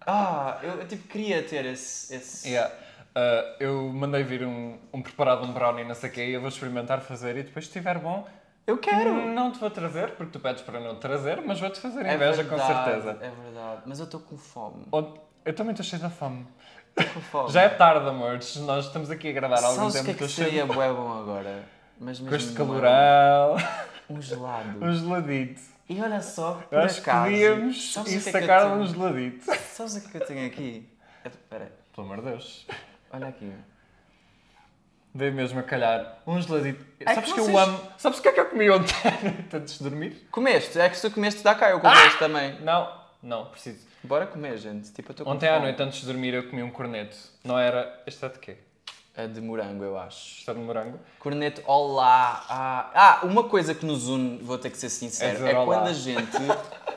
Ah, eu, eu, tipo queria ter esse. esse... Yeah. Ah, eu mandei vir um, um preparado um brownie, não sei o quê, e eu vou experimentar fazer e depois se estiver bom, Eu quero! não te vou trazer, porque tu pedes para não trazer, mas vou-te fazer É inveja com verdade, certeza. É verdade. Mas eu estou com fome. Eu também estou cheio da fome. Já é tarde, amores. Nós estamos aqui a gravar há algum Sabes o que tempo. é que cheio seria bué bom agora? Mas Com este calorão, Um gelado. um geladito. E olha só, por Eu acho que acaso, podíamos que é eu sacar tenho? um geladito. Sabes o que é que eu tenho aqui? É- Espera Pelo amor de Deus. olha aqui. Dei mesmo a calhar um geladito. É Sabes que que, eu amo. Sabes o que é que eu comi ontem antes de dormir? Comeste? É que se tu comeste, dá cá, eu comeste também. Não, não, preciso. Bora comer, gente. Tipo, eu com Ontem à fome. noite, antes de dormir, eu comi um corneto. Não era. Este é de quê? É de morango, eu acho. Este é de morango? Corneto, olá. Ah, ah, uma coisa que nos une, vou ter que ser sincero, É é, quando a gente.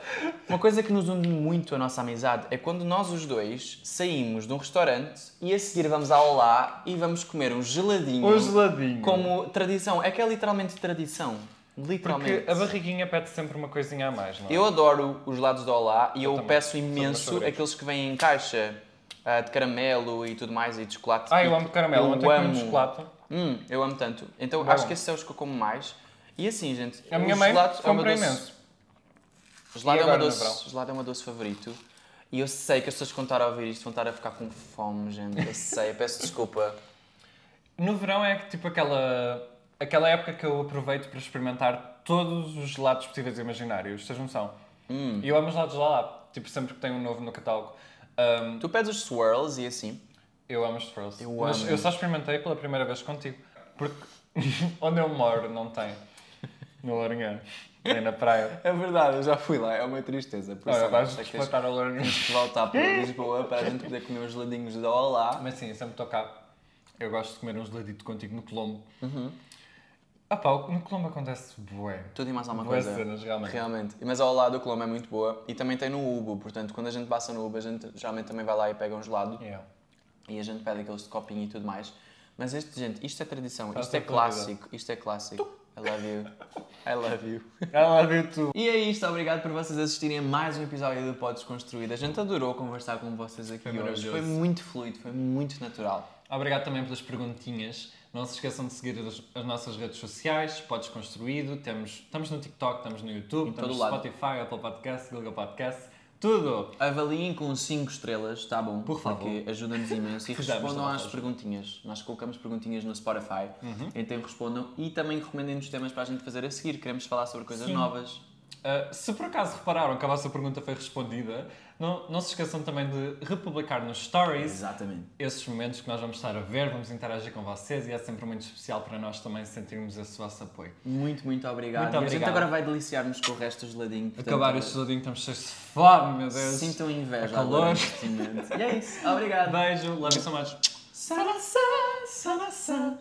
Uma coisa que nos une muito a nossa amizade é quando nós os dois saímos de um restaurante e a seguir vamos ao Olá e vamos comer um geladinho. Um geladinho. Como tradição. É que é literalmente tradição. Literalmente. Porque a barriguinha pede sempre uma coisinha a mais, não é? Eu adoro os gelados do Olá e eu, também. peço imenso aqueles que vêm em caixa. ah, de caramelo e tudo mais e de chocolate. Ah, eu amo caramelo. Eu Ontem amo. de chocolate. Hum, eu amo tanto. Então Bom. acho que esses são os que eu como mais. E assim, gente. A minha mãe é compra doce- imenso. Gelado é, no doce, gelado é meu doce favorito. E eu sei que as pessoas que vão estar a ouvir isto vão estar a ficar com fome, gente. Eu sei, eu peço desculpa. No verão é tipo aquela, aquela época que eu aproveito para experimentar todos os gelados possíveis e imaginários. Tens noção? Hum. E eu amo os gelados lá. Tipo, sempre que tem um novo no catálogo. Ahm, Tu pedes os swirls e assim. eu amo os swirls. Eu Mas amo. eu só experimentei pela primeira vez contigo. Porque onde eu moro não tem. No Lourinhã. Nem na praia. É verdade, eu já fui lá, é uma tristeza. Por Olha, isso, vais é que tens despletar a Lourinhã. tens que voltar para Lisboa para a gente poder comer os geladinhos da Olá. Mas sim, sempre estou cá. Eu gosto de comer um geladito contigo no Colombo. Uhum. Ah pá, no Colombo acontece bué. Tudo e mais alguma Bué coisa. cenas, realmente. Realmente. Mas ao lado do Colombo é muito boa. E também tem no Ubo, portanto, quando a gente passa no Ubo, a gente geralmente também vai lá e pega um gelado. Yeah. E a gente pede aqueles de copinho e tudo mais. Mas este, gente, isto é tradição, Faz isto é vida. clássico, isto é clássico. I love you. I love you. I love you too. E é isto, obrigado por vocês assistirem a mais um episódio do Podes Construído. A gente adorou conversar com vocês aqui Foi hoje. Foi muito fluido, foi muito natural. Obrigado também pelas perguntinhas. Não se esqueçam de seguir as, as nossas redes sociais, Podes Construído. Temos, estamos no TikTok, estamos no YouTube, Em estamos no lado. Spotify, Apple Podcast, Google Podcast, tudo. Avaliem com 5 estrelas, tá bom? Por favor. Porque ajuda-nos imenso. E respondam da às perguntinhas. Nós colocamos perguntinhas no Spotify. Uhum. Então respondam e também recomendem-nos temas para a gente fazer a seguir. Queremos falar sobre coisas Sim. novas. Uh, se por acaso repararam que a vossa pergunta foi respondida, não, não se esqueçam também de republicar nos stories Exatamente. esses momentos que nós vamos estar a ver, vamos interagir com vocês e é sempre muito especial para nós também sentirmos esse vosso apoio. Muito, muito obrigado. Muito E a gente obrigado. agora vai deliciar-nos com o resto do geladinho. portanto, Acabar este geladinho, estamos cheios de fome, meu Deus. Sintam inveja A calor. E é isso. Obrigado. Beijo, love you so much. Sana, sana, sana,